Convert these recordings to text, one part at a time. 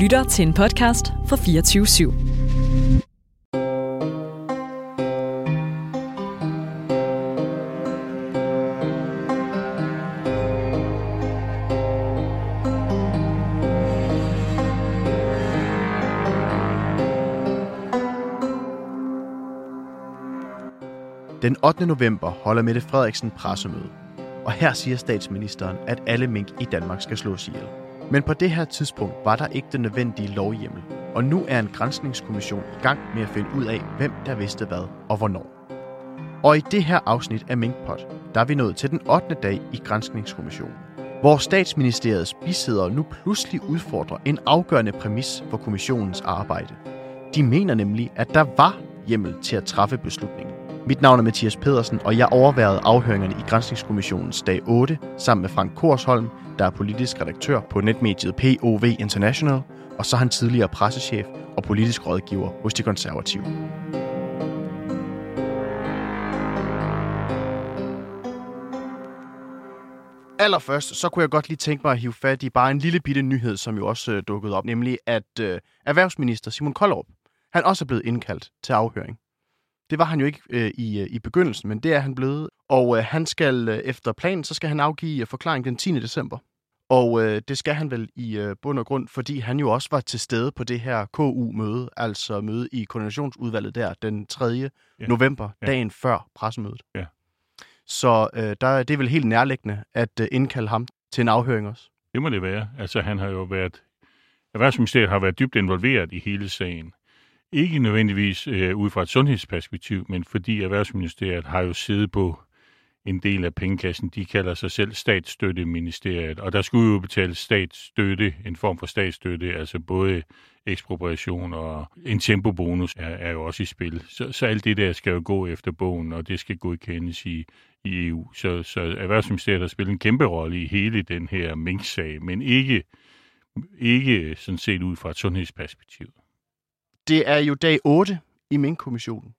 lytter til en podcast fra 24 /7. Den 8. november holder Mette Frederiksen pressemøde, og her siger statsministeren, at alle mink i Danmark skal slås ihjel. Men på det her tidspunkt var der ikke den nødvendige lovhjemmel, og nu er en grænsningskommission i gang med at finde ud af, hvem der vidste hvad og hvornår. Og i det her afsnit af Minkpot, der er vi nået til den 8. dag i grænsningskommissionen, hvor statsministeriets bisidder nu pludselig udfordrer en afgørende præmis for kommissionens arbejde. De mener nemlig, at der var hjemmel til at træffe beslutningen. Mit navn er Mathias Pedersen, og jeg overværede afhøringerne i Grænsningskommissionens dag 8 sammen med Frank Korsholm, der er politisk redaktør på netmediet POV International, og så er han tidligere pressechef og politisk rådgiver hos de konservative. Allerførst, så kunne jeg godt lige tænke mig at hive fat i bare en lille bitte nyhed, som jo også øh, dukkede op, nemlig at øh, erhvervsminister Simon Koldrup, han også er blevet indkaldt til afhøring. Det var han jo ikke øh, i, øh, i begyndelsen, men det er han blevet. Og øh, han skal øh, efter planen, så skal han afgive øh, forklaring den 10. december. Og øh, det skal han vel i øh, bund og grund, fordi han jo også var til stede på det her KU-møde, altså møde i koordinationsudvalget der den 3. Ja. november, Ja. dagen før pressemødet. Ja. Så øh, der, er- det er vel helt nærliggende at øh, indkalde ham til en afhøring også. Det må det være. Altså, han har jo været... Erhvervsministeriet har været dybt involveret i hele sagen. Ikke nødvendigvis øh, ud fra et sundhedsperspektiv, men fordi Erhvervsministeriet har jo siddet på en del af pengekassen. De kalder sig selv statsstøtteministeriet, og der skulle jo betales statsstøtte, en form for statsstøtte, altså både ekspropriation og en tempobonus er, er jo også i spil. Så, så alt det der skal jo gå efter bogen, og det skal godkendes i, i EU. Så, så Erhvervsministeriet har spillet en kæmpe rolle i hele den her mink-sag, men ikke, ikke sådan set ud fra et sundhedsperspektiv. Det er jo dag 8 i Mink-kommissionen.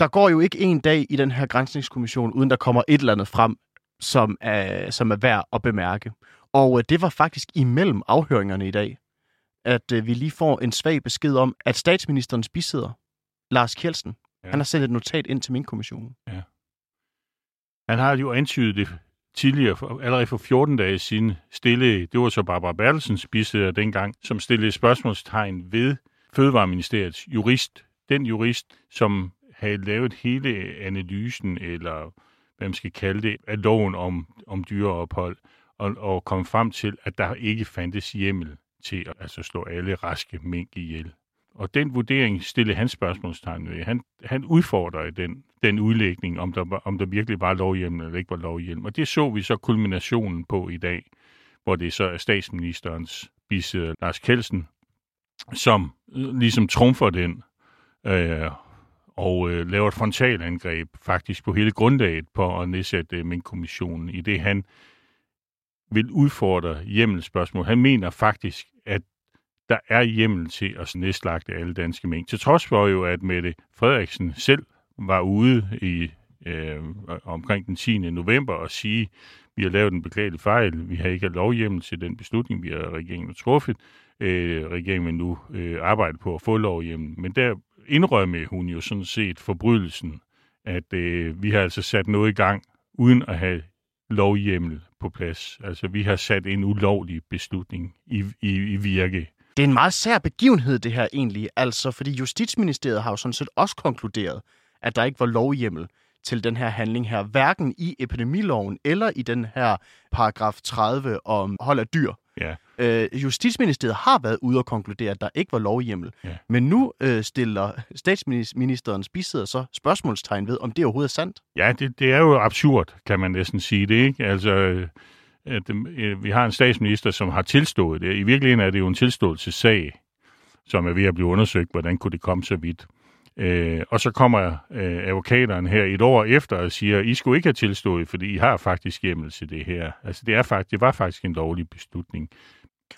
Der går jo ikke en dag i den her grænsningskommission, uden der kommer et eller andet frem, som er, som er værd at bemærke. Og øh, det var faktisk imellem afhøringerne i dag, at øh, vi lige får en svag besked om, at statsministerens bisidder, Lars Kjeldsen, ja. Ja. han har sendt et notat ind til Mink-kommissionen. Han har jo antydet det tidligere, for, allerede for 14 dage siden, stille, det var så Barbara Bertelsens bisidder dengang, som stillede spørgsmålstegn ved Fødevareministeriets jurist, den jurist, som havde lavet hele analysen, eller hvad man skal kalde det, af loven om, om dyreophold, og, og kom frem til, at der ikke fandtes hjemmel til at altså, slå alle raske mink ihjel. Og den vurdering stillede han spørgsmålstegn ved. Han, han udfordrede den, den udlægning, om der, om der virkelig var lovhjemmel eller ikke var lovhjemmel. Og det så vi så kulminationen på i dag, hvor det så er statsministerens bisidder Lars Kelsen, som ligesom trumfer den øh, og øh, laver et frontalangreb faktisk på hele grundlaget på at nedsætte øh, Mink-kommissionen, i det han vil udfordre hjemmelspørgsmål. Han mener faktisk, at der er hjemmel til at nedslagte alle danske mængder. Til trods for jo, at Mette Frederiksen selv var ude i øh, omkring den 10. november og sige, vi har lavet en beklagelig fejl, vi har ikke lovhjemmel til den beslutning, vi har regeringen har truffet. Øh, regeringen vil nu øh, arbejde på at få lovhjemmel. Men der indrømmer hun jo sådan set forbrydelsen, at øh, vi har altså sat noget i gang, uden at have lovhjemmel på plads. Altså, vi har sat en ulovlig beslutning i, i, i virke. Det er en meget sær begivenhed, det her egentlig, altså, fordi Justitsministeriet har jo sådan set også konkluderet, at der ikke var lovhjemmel til den her handling her, hverken i epidemiloven eller i den her paragraf 30 om hold af dyr. Ja. Øh, Justitsministeriet har været ude og konkludere, at der ikke var lovhjemmel. Ja. Men nu øh, stiller statsministerens bisidder så spørgsmålstegn ved, om det overhovedet er sandt. Ja, det, det er jo absurd, kan man næsten sige det, ikke? Altså, øh, at, øh, vi har en statsminister, som har tilstået det. I virkeligheden er det jo en tilståelsessag, som er ved at blive undersøgt, hvordan kunne det komme så vidt. Øh, og så kommer øh, advokateren her et år efter og siger, I skulle ikke have tilstået, fordi I har faktisk hjemmel til det her. Altså, det, er faktisk, det var faktisk en dårlig beslutning.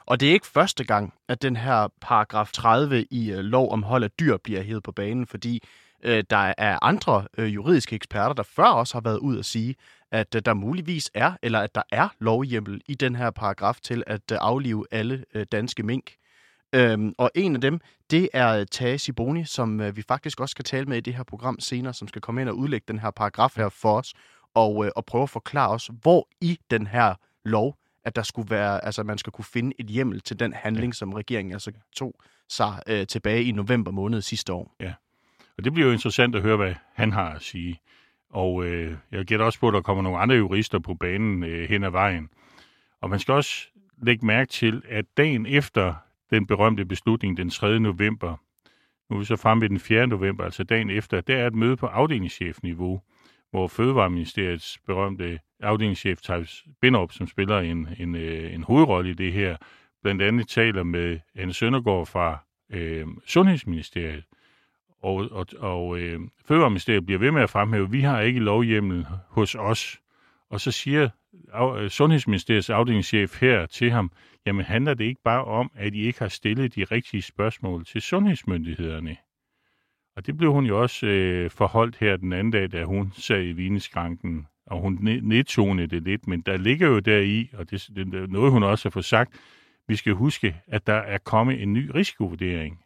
Og det er ikke første gang, at den her paragraf 30 i øh, lov om hold af dyr bliver hævet på banen, fordi øh, der er andre øh, juridiske eksperter, der før også har været ud at sige, at øh, der muligvis er, eller at der er lovhjemmel i den her paragraf til at øh, aflive alle øh, danske mink. Øhm, og en af dem, det er Tage Siboni, som øh, vi faktisk også skal tale med i det her program senere, som skal komme ind og udlægge den her paragraf her for os, og, øh, og prøve at forklare os, hvor i den her lov, at der skulle være, altså man skal kunne finde et hjemmel til den handling, ja. som regeringen altså tog sig øh, tilbage i november måned sidste år. Ja, og det bliver jo interessant at høre, hvad han har at sige. Og øh, jeg gætter også på, at der kommer nogle andre jurister på banen øh, hen ad vejen. Og man skal også lægge mærke til, at dagen efter den berømte beslutning den 3. november, nu er vi så fremme ved den 4. november, altså dagen efter, der er et møde på afdelingschefniveau, hvor Fødevareministeriets berømte afdelingschef Thijs Binderup, som spiller en, en, øh, en hovedrolle i det her, blandt andet taler med Anne Søndergaard fra øh, Sundhedsministeriet. Og, og, og øh, Fødevareministeriet bliver ved med at fremhæve, at vi har ikke lovhjemmel hos os. Og så siger af, Sundhedsministeriets afdelingschef her til ham, jamen handler det ikke bare om, at I ikke har stillet de rigtige spørgsmål til sundhedsmyndighederne? Og det blev hun jo også øh, forholdt her den anden dag, da hun sad i vineskranken, og hun nedtonede det lidt, men der ligger jo deri, og det, det er noget, hun også har fået sagt, vi skal huske, at der er kommet en ny risikovurdering.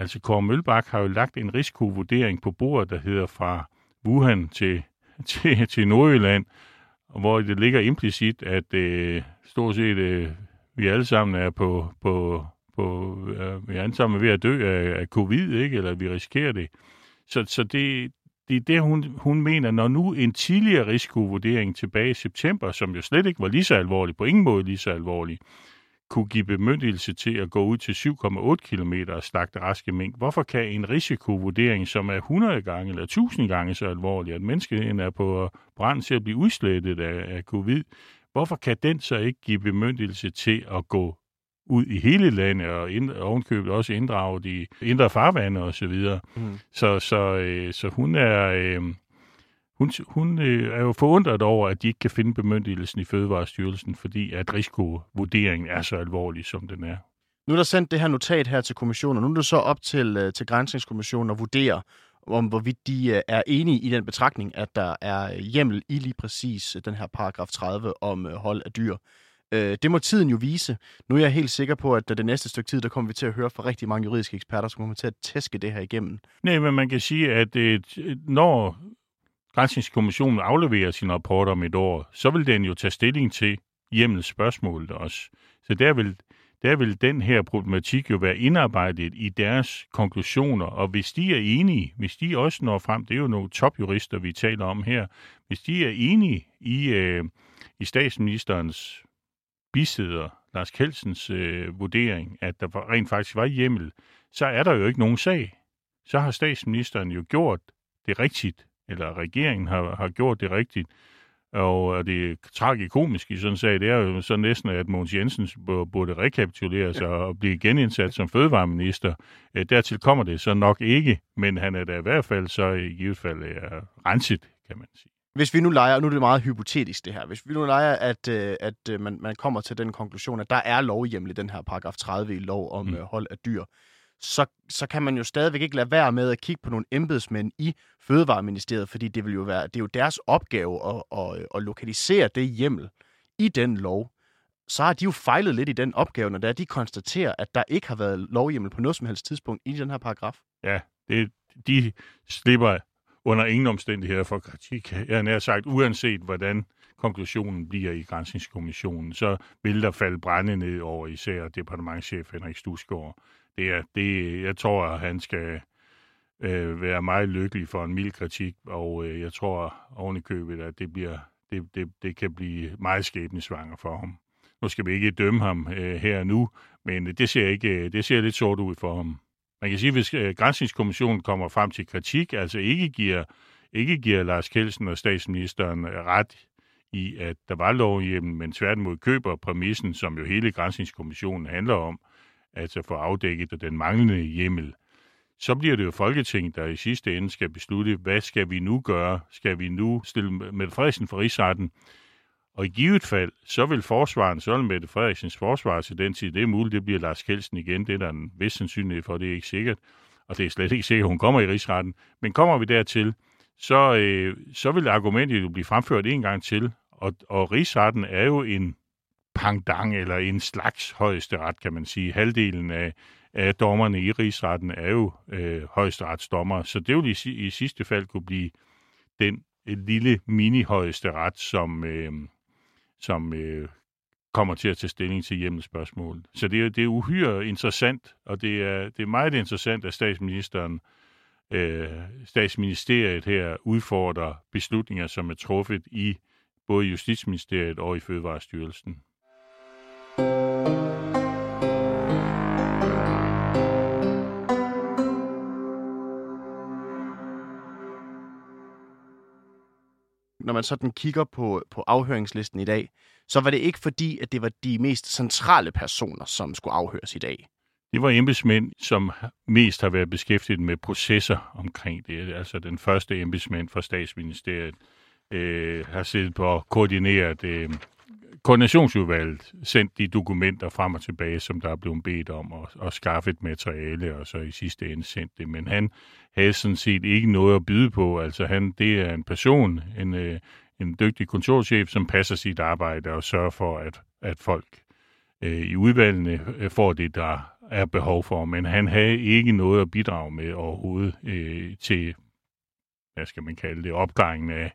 Altså Kåre Mølbak har jo lagt en risikovurdering på bordet, der hedder fra Wuhan til, til, til Nordjylland, hvor det ligger implicit, at øh, stort set øh, vi alle sammen er på, på, på øh, vi er alle sammen ved at dø af, af covid, ikke? eller vi risikerer det. Så, så det, det er det, hun, hun mener, når nu en tidligere risikovurdering tilbage i september, som jo slet ikke var lige så alvorlig, på ingen måde lige så alvorlig, kunne give bemyndigelse til at gå ud til 7,8 km og slagte raske mink. Hvorfor kan en risikovurdering, som er 100 gange eller 1000 gange så alvorlig, at menneskeheden er på brand til at blive udslettet af, af covid, hvorfor kan den så ikke give bemyndigelse til at gå ud i hele landet og ind, ovenkøbet også inddrage de indre farvande og så videre. Mm. Så, så, øh, så hun er... Øh, hun, hun øh, er jo forundret over, at de ikke kan finde bemyndigelsen i Fødevarestyrelsen, fordi at risikovurderingen er så alvorlig, som den er. Nu er der sendt det her notat her til kommissionen, og nu er det så op til, øh, til Grænsningskommissionen at vurdere, om hvorvidt de øh, er enige i den betragtning, at der er øh, hjemmel i lige præcis øh, den her paragraf 30 om hold af dyr. Det må tiden jo vise. Nu er jeg helt sikker på, at det næste stykke tid, der kommer vi til at høre fra rigtig mange juridiske eksperter, som kommer til at tæske det her igennem. Nej, men man kan sige, at når Grænsningskommissionen afleverer sin rapport om et år, så vil den jo tage stilling til hjemmelsspørgsmålet også. Så der vil, der vil den her problematik jo være indarbejdet i deres konklusioner, og hvis de er enige, hvis de også når frem, det er jo nogle topjurister, vi taler om her, hvis de er enige i, øh, i statsministerens bisæder, Lars Kelsens øh, vurdering, at der rent faktisk var hjemmel, så er der jo ikke nogen sag. Så har statsministeren jo gjort det rigtigt eller regeringen har, har gjort det rigtigt. Og det tragikomiske i sådan en sag, det er jo så næsten, at Mogens Jensen burde rekapitulere sig og blive genindsat som fødevareminister. Øh, dertil kommer det så nok ikke, men han er da i hvert fald så i givet fald er renset, kan man sige. Hvis vi nu leger, nu er det meget hypotetisk det her, hvis vi nu leger, at, øh, at øh, man, man kommer til den konklusion, at der er lovhjemmel i den her paragraf 30 i lov om mm. hold af dyr, så, så kan man jo stadigvæk ikke lade være med at kigge på nogle embedsmænd i Fødevareministeriet, fordi det vil jo være, det er jo deres opgave at, at, at lokalisere det hjemmel i den lov. Så har de jo fejlet lidt i den opgave, når de konstaterer, at der ikke har været lovhjemmel på noget som helst tidspunkt i den her paragraf. Ja, det, de slipper under ingen omstændigheder for kritik. Jeg har sagt, uanset hvordan konklusionen bliver i Grænsningskommissionen, så vil der falde brænde ned over især departementchef Henrik Stusgaard det er, det, jeg tror, at han skal øh, være meget lykkelig for en mild kritik, og øh, jeg tror oven i købet, at det, bliver, det, det, det kan blive meget skæbnesvanger for ham. Nu skal vi ikke dømme ham øh, her og nu, men det ser, ikke, øh, det ser lidt sort ud for ham. Man kan sige, at hvis øh, Grænsningskommissionen kommer frem til kritik, altså ikke giver, ikke giver Lars Kelsen og statsministeren ret i, at der var lovhjemmel, men tværtimod køber præmissen, som jo hele Grænsningskommissionen handler om, altså få afdækket den manglende hjemmel, så bliver det jo Folketinget, der i sidste ende skal beslutte, hvad skal vi nu gøre? Skal vi nu stille Mette Frederiksen for rigsretten? Og i givet fald, så vil forsvaren, så vil Mette Frederiksens forsvar til den tid, det er muligt, det bliver Lars Kelsen igen, det er der en vis sandsynlighed for, det er ikke sikkert, og det er slet ikke sikkert, at hun kommer i rigsretten. Men kommer vi dertil, så, øh, så vil argumentet jo blive fremført en gang til, og, og rigsretten er jo en pangdang eller en slags højesteret, kan man sige. Halvdelen af, af dommerne i rigsretten er jo øh, højesteretsdommer, så det vil i, i sidste fald kunne blive den øh, lille mini-højesteret, som, øh, som øh, kommer til at tage stilling til hjemmespørgsmål. Så det er, det er uhyre interessant, og det er, det er meget interessant, at statsministeren øh, statsministeriet her udfordrer beslutninger, som er truffet i både Justitsministeriet og i Fødevarestyrelsen. Når man sådan kigger på, på afhøringslisten i dag, så var det ikke fordi, at det var de mest centrale personer, som skulle afhøres i dag. Det var embedsmænd, som mest har været beskæftiget med processer omkring det. Altså den første embedsmænd fra statsministeriet øh, har siddet på at koordinere det, øh, koordinationsudvalget sendt de dokumenter frem og tilbage, som der er blevet bedt om, og, skaffe skaffet materiale, og så i sidste ende sendt det. Men han havde sådan set ikke noget at byde på. Altså han, det er en person, en, øh, en dygtig kontorchef, som passer sit arbejde og sørger for, at, at folk øh, i udvalgene øh, får det, der er behov for. Men han havde ikke noget at bidrage med overhovedet øh, til, hvad skal man kalde det, opklaringen af,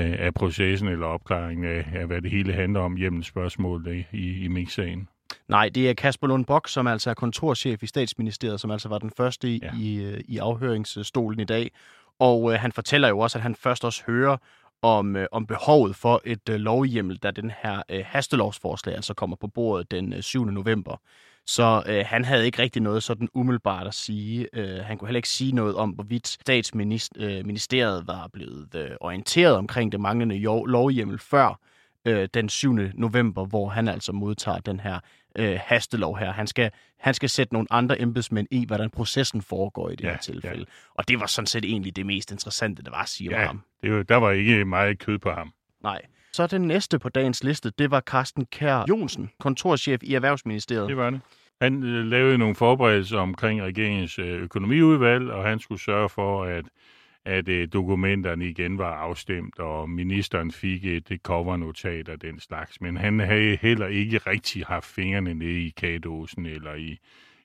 af processen eller opklaringen af, af, hvad det hele handler om, hjemme spørgsmål i, i Mink-sagen. Nej, det er Kasper Lund Bok, som altså er kontorchef i statsministeriet, som altså var den første i, ja. i, øh, i afhøringsstolen i dag. Og øh, han fortæller jo også, at han først også hører om, øh, om behovet for et øh, lovhjemmel, da den her øh, hastelovsforslag altså kommer på bordet den øh, 7. november. Så øh, han havde ikke rigtig noget sådan umiddelbart at sige. Øh, han kunne heller ikke sige noget om, hvorvidt statsministeriet øh, var blevet øh, orienteret omkring det manglende lovhjemmel før øh, den 7. november, hvor han altså modtager den her øh, hastelov her. Han skal, han skal sætte nogle andre embedsmænd i, hvordan processen foregår i det ja, her tilfælde. Ja. Og det var sådan set egentlig det mest interessante, der var at sige ja, om ham. Det var, der var ikke meget kød på ham. Nej. Så den næste på dagens liste, det var Carsten Kær Jonsen, kontorchef i Erhvervsministeriet. Det var det. Han øh, lavede nogle forberedelser omkring regeringens øh, økonomiudvalg, og han skulle sørge for, at, at øh, dokumenterne igen var afstemt, og ministeren fik et, covernotat og den slags. Men han havde heller ikke rigtig haft fingrene nede i kagedåsen eller i,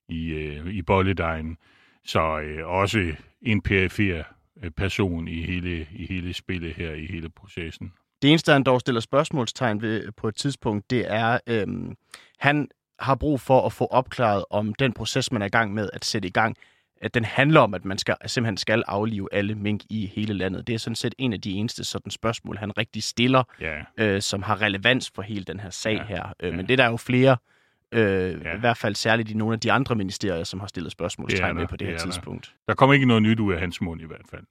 i, øh, i bolledejen. Så øh, også en perifer øh, person i hele, i hele spillet her, i hele processen. Det eneste, han dog stiller spørgsmålstegn ved på et tidspunkt, det er, øhm, han har brug for at få opklaret, om den proces, man er i gang med at sætte i gang, at den handler om, at man skal, simpelthen skal aflive alle mink i hele landet. Det er sådan set en af de eneste sådan spørgsmål, han rigtig stiller, yeah. øh, som har relevans for hele den her sag yeah. her. Øh, yeah. Men det der er jo flere, øh, yeah. i hvert fald særligt i nogle af de andre ministerier, som har stillet spørgsmålstegn med på det, det her tidspunkt. Der. der kommer ikke noget nyt ud af hans mund i hvert fald.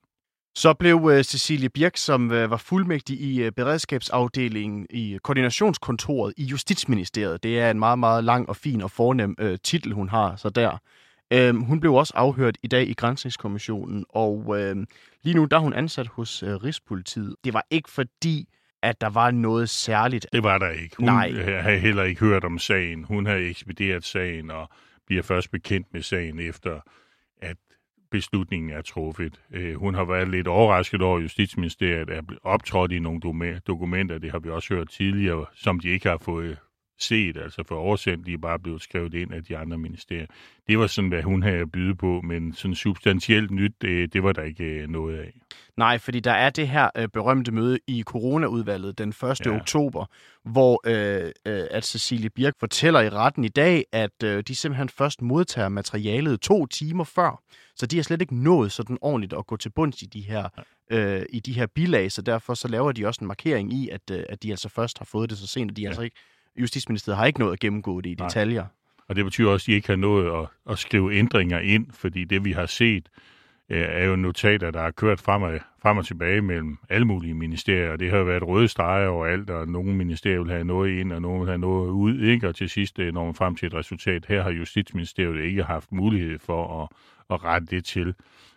Så blev uh, Cecilie Birk, som uh, var fuldmægtig i uh, beredskabsafdelingen i koordinationskontoret i Justitsministeriet. Det er en meget, meget lang og fin og fornem uh, titel, hun har så der. Uh, hun blev også afhørt i dag i Grænsningskommissionen, og uh, lige nu der er hun ansat hos uh, Rigspolitiet. Det var ikke fordi, at der var noget særligt. Det var der ikke. Hun Nej. havde heller ikke hørt om sagen. Hun havde ekspederet sagen og bliver først bekendt med sagen efter beslutningen er truffet. Øh, hun har været lidt overrasket over, at Justitsministeriet er optrådt i nogle dokumenter, det har vi også hørt tidligere, som de ikke har fået set, altså for oversendt, de er bare blevet skrevet ind af de andre ministerier. Det var sådan, hvad hun havde at byde på, men sådan substantielt nyt, det, det var der ikke øh, noget af. Nej, fordi der er det her øh, berømte møde i coronaudvalget den 1. Ja. oktober, hvor øh, øh, at Cecilie Birk fortæller i retten i dag, at øh, de simpelthen først modtager materialet to timer før. Så de har slet ikke nået sådan ordentligt at gå til bunds i de her, øh, i de her bilag, så derfor så laver de også en markering i, at, øh, at de altså først har fået det så sent, at de ja. altså ikke Justitsministeriet har ikke nået at gennemgå det i Nej. detaljer. Og det betyder også, at de ikke har nået at, at skrive ændringer ind, fordi det vi har set øh, er jo notater, der har kørt frem og, frem og tilbage mellem alle mulige ministerier, og det har jo været røde streger overalt, og nogle ministerier vil have noget ind, og nogle vil have noget ud, ikke? og til sidst øh, når man frem til et resultat. Her har Justitsministeriet ikke haft mulighed for at, at rette det til.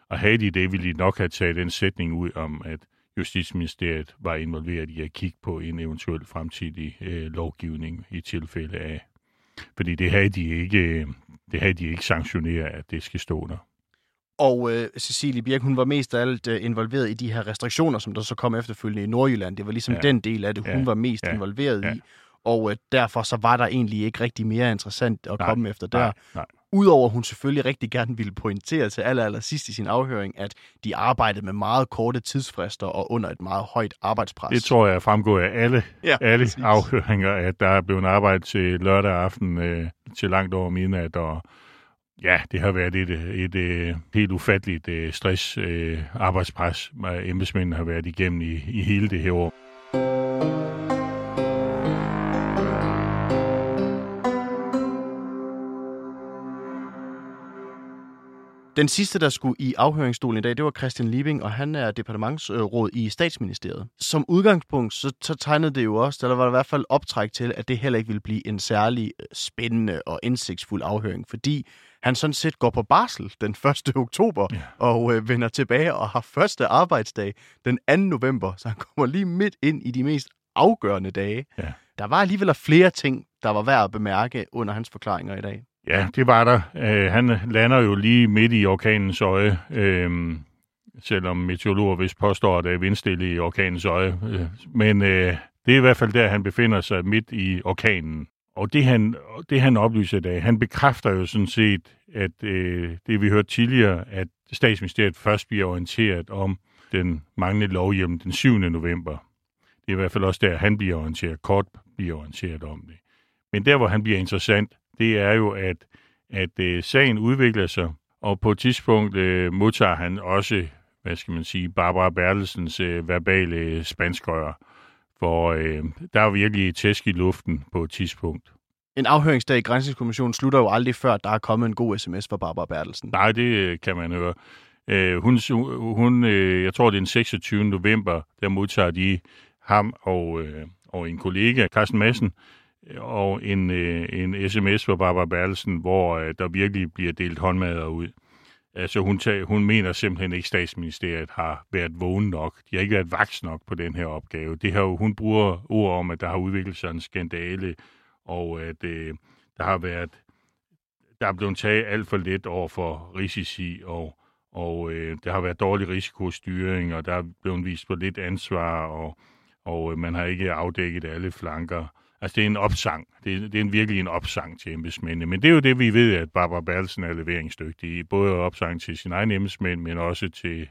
Og havde de det, ville de nok have taget den sætning ud om, at Justitsministeriet var involveret i at kigge på en eventuel fremtidig øh, lovgivning i tilfælde af. Fordi det havde de ikke, det havde de ikke sanktioneret, at det skal stå der. Og øh, Cecilie Birk, hun var mest af alt øh, involveret i de her restriktioner, som der så kom efterfølgende i Nordjylland. Det var ligesom ja. den del af det, hun ja. var mest ja. involveret ja. i. og øh, derfor så var der egentlig ikke rigtig mere interessant at Nej, komme efter der. Nej, nej. Udover hun selvfølgelig rigtig gerne ville pointere til aller, aller sidst i sin afhøring, at de arbejdede med meget korte tidsfrister og under et meget højt arbejdspres. Det tror jeg fremgår af alle, ja, alle præcis. afhøringer, at der er blevet arbejdet til lørdag aften øh, til langt over midnat, og ja, det har været et, et, et helt ufatteligt øh, stress øh, arbejdspres, øh, embedsmændene har været igennem i, i hele det her år. Den sidste, der skulle i afhøringsstolen i dag, det var Christian Liebing, og han er departementsråd i statsministeriet. Som udgangspunkt, så, så tegnede det jo også, eller var der i hvert fald optræk til, at det heller ikke ville blive en særlig øh, spændende og indsigtsfuld afhøring, fordi han sådan set går på barsel den 1. oktober Ja. og øh, vender tilbage og har første arbejdsdag den 2. november, så han kommer lige midt ind i de mest afgørende dage. Ja. Der var alligevel flere ting, der var værd at bemærke under hans forklaringer i dag. Ja, det var der. Øh, han lander jo lige midt i orkanens øje, øh, selvom meteorologer vist påstår, at det er vindstille i orkanens øje. Øh, men øh, det er i hvert fald der, han befinder sig midt i orkanen. Og det han, det han oplyser i dag, han bekræfter jo sådan set, at øh, det vi hørte tidligere, at statsministeriet først bliver orienteret om den manglende lovhjem den 7. november. Det er i hvert fald også der, han bliver orienteret, kort bliver orienteret om det. Men der, hvor han bliver interessant, det er jo, at, at øh, sagen udvikler sig, og på et tidspunkt øh, modtager han også, hvad skal man sige, Barbara Bertelsens øh, verbale spanskrør, for øh, der er virkelig tæsk i luften på et tidspunkt. En afhøringsdag i Grænsningskommissionen slutter jo aldrig før, der er kommet en god sms fra Barbara Bertelsen. Nej, det øh, kan man høre. Øh, hun, hun øh, jeg tror, det er den 26. november, der modtager de ham og, øh, og en kollega, Carsten Madsen, og en, øh, en sms fra Barbara Bertelsen, hvor øh, der virkelig bliver delt håndmadder ud. Altså hun, tager, hun mener simpelthen ikke, at statsministeriet har været vågen nok. De har ikke været vaks nok på den her opgave. Det her, hun bruger ord om, at der har udviklet sig en skandale, og at øh, der har været der er blevet taget alt for let over for risici, og, og øh, der har været dårlig risikostyring, og der er blevet vist for lidt ansvar, og, og øh, man har ikke afdækket alle flanker. Altså, det er en opsang. Det er, det er en, virkelig en opsang til embedsmændene. Men det er jo det, vi ved, at Barbara Bertelsen er leveringsdygtig i. Både opsang til sin egen embedsmænd, men også til,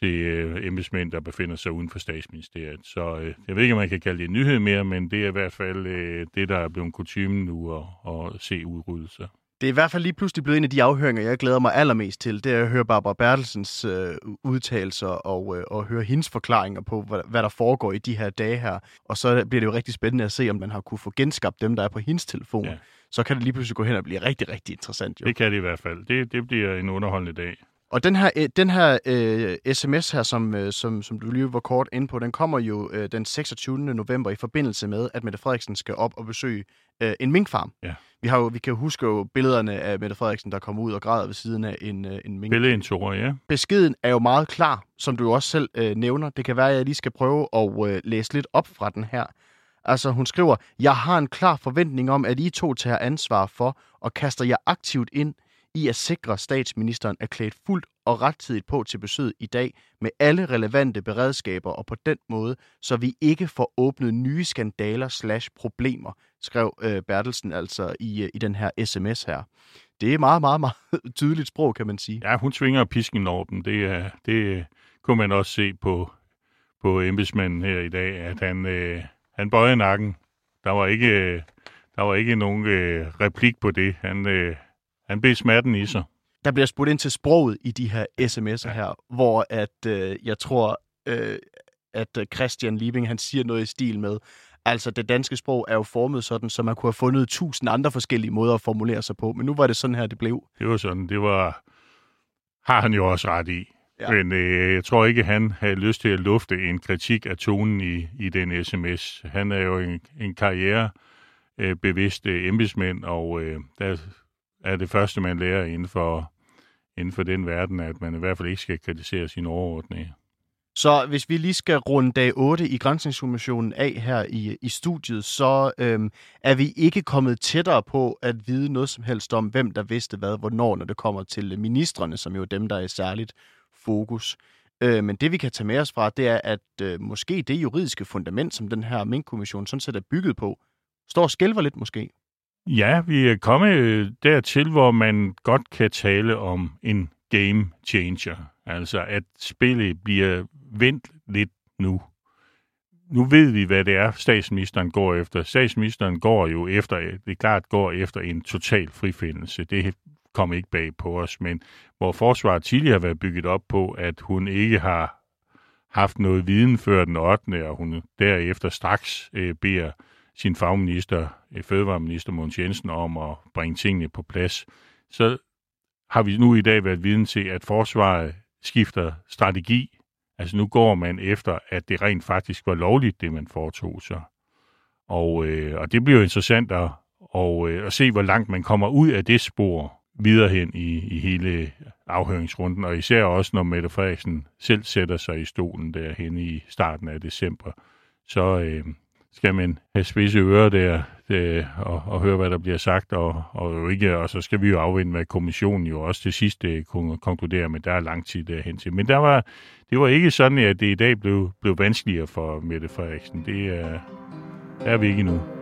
til øh, embedsmænd, der befinder sig uden for statsministeriet. Så øh, jeg ved ikke, om man kan kalde det en nyhed mere, men det er i hvert fald øh, det, der er blevet kutumen nu at, at se udryddelser. Det er i hvert fald lige pludselig blevet en af de afhøringer, jeg glæder mig allermest til. Det er at høre Barbara Bertelsens øh, udtalelser og, øh, og høre hendes forklaringer på, hvad, hvad der foregår i de her dage her. Og så bliver det jo rigtig spændende at se, om man har kunne få genskabt dem, der er på hendes telefon. Ja. Så kan det lige pludselig gå hen og blive rigtig, rigtig interessant. Jo. Det kan det i hvert fald. Det, det bliver en underholdende dag. Og den her, øh, den her øh, sms her, som, øh, som, som du lige var kort inde på, den kommer jo øh, den 26. november i forbindelse med, at Mette Frederiksen skal op og besøge øh, en minkfarm. Ja. Vi, har jo, vi kan huske jo billederne af Mette Frederiksen, der kommer ud og græder ved siden af en, øh, en mink. Billedintorer, ja. Beskeden er jo meget klar, som du jo også selv øh, nævner. Det kan være, at jeg lige skal prøve at øh, læse lidt op fra den her. Altså, hun skriver, Jeg har en klar forventning om, at I to tager ansvar for og kaster jer aktivt ind i at sikre, statsministeren er klædt fuldt og rettidigt på til besøget i dag med alle relevante beredskaber og på den måde, så vi ikke får åbnet nye skandaler slash problemer, skrev øh, Bertelsen altså i, øh, i den her sms her. Det er meget, meget, meget tydeligt sprog, kan man sige. Ja, hun svinger pisken over dem. Det, er, det kunne man også se på, på embedsmanden her i dag, at han, øh, han bøjede nakken. Der var ikke, øh, der var ikke nogen øh, replik på det. Han, øh, han blev smerten i sig. Der bliver spurgt ind til sproget i de her sms'er her, hvor at øh, jeg tror, øh, at Christian Liebing, han siger noget i stil med, altså det danske sprog er jo formet sådan, så man kunne have fundet tusind andre forskellige måder at formulere sig på, men nu var det sådan her, det blev. Det var sådan, det var, har han jo også ret i. Ja. Ja. Men øh, jeg tror ikke, han havde lyst til at lufte en kritik af tonen i, i den sms. Han er jo en, en karriere øh, embedsmænd, og øh, der er det første, man lærer inden for, inden for den verden, at man i hvert fald ikke skal kritisere sine overordnede. Så hvis vi lige skal runde dag 8 i Grænsningskommissionen af her i, i studiet, så øhm, er vi ikke kommet tættere på at vide noget som helst om, hvem der vidste hvad, hvornår, når det kommer til ministerne, som jo er dem, der er i særligt fokus. Øh, men det vi kan tage med os fra, det er, at øh, måske det juridiske fundament, som den her Mink-kommission sådan set er bygget på, står og skælver lidt måske. Ja, vi er kommet øh, dertil, hvor man godt kan tale om en game changer. Altså, at spillet bliver vendt lidt nu. Nu ved vi, hvad det er, statsministeren går efter. Statsministeren går jo efter, øh, det er klart, går efter en total frifindelse. Det kom ikke bag på os, men hvor forsvaret tidligere har været bygget op på, at hun ikke har haft noget viden før den 8. og hun derefter straks øh, beder sin fagminister, øh, fødevareminister Måns Jensen, om at bringe tingene på plads, så har vi nu i dag været viden til, at forsvaret skifter strategi. Altså nu går man efter, at det rent faktisk var lovligt, det man foretog sig. Og, øh, og det bliver jo interessant at, og, øh, at se, hvor langt man kommer ud af det spor videre hen i, i hele afhøringsrunden, og især også, når Mette Frederiksen selv sætter sig i stolen derhen i starten af december, så øh, skal man have spidse ører der det, og, og høre, hvad der bliver sagt, og, og, jo ikke, og så skal vi jo afvente, hvad kommissionen jo også til sidst øh, kunne konkludere, men der er lang tid derhen til. Men der var, det var ikke sådan, at det i dag blev, blev vanskeligere for Mette Frederiksen. Det er, er vi ikke endnu.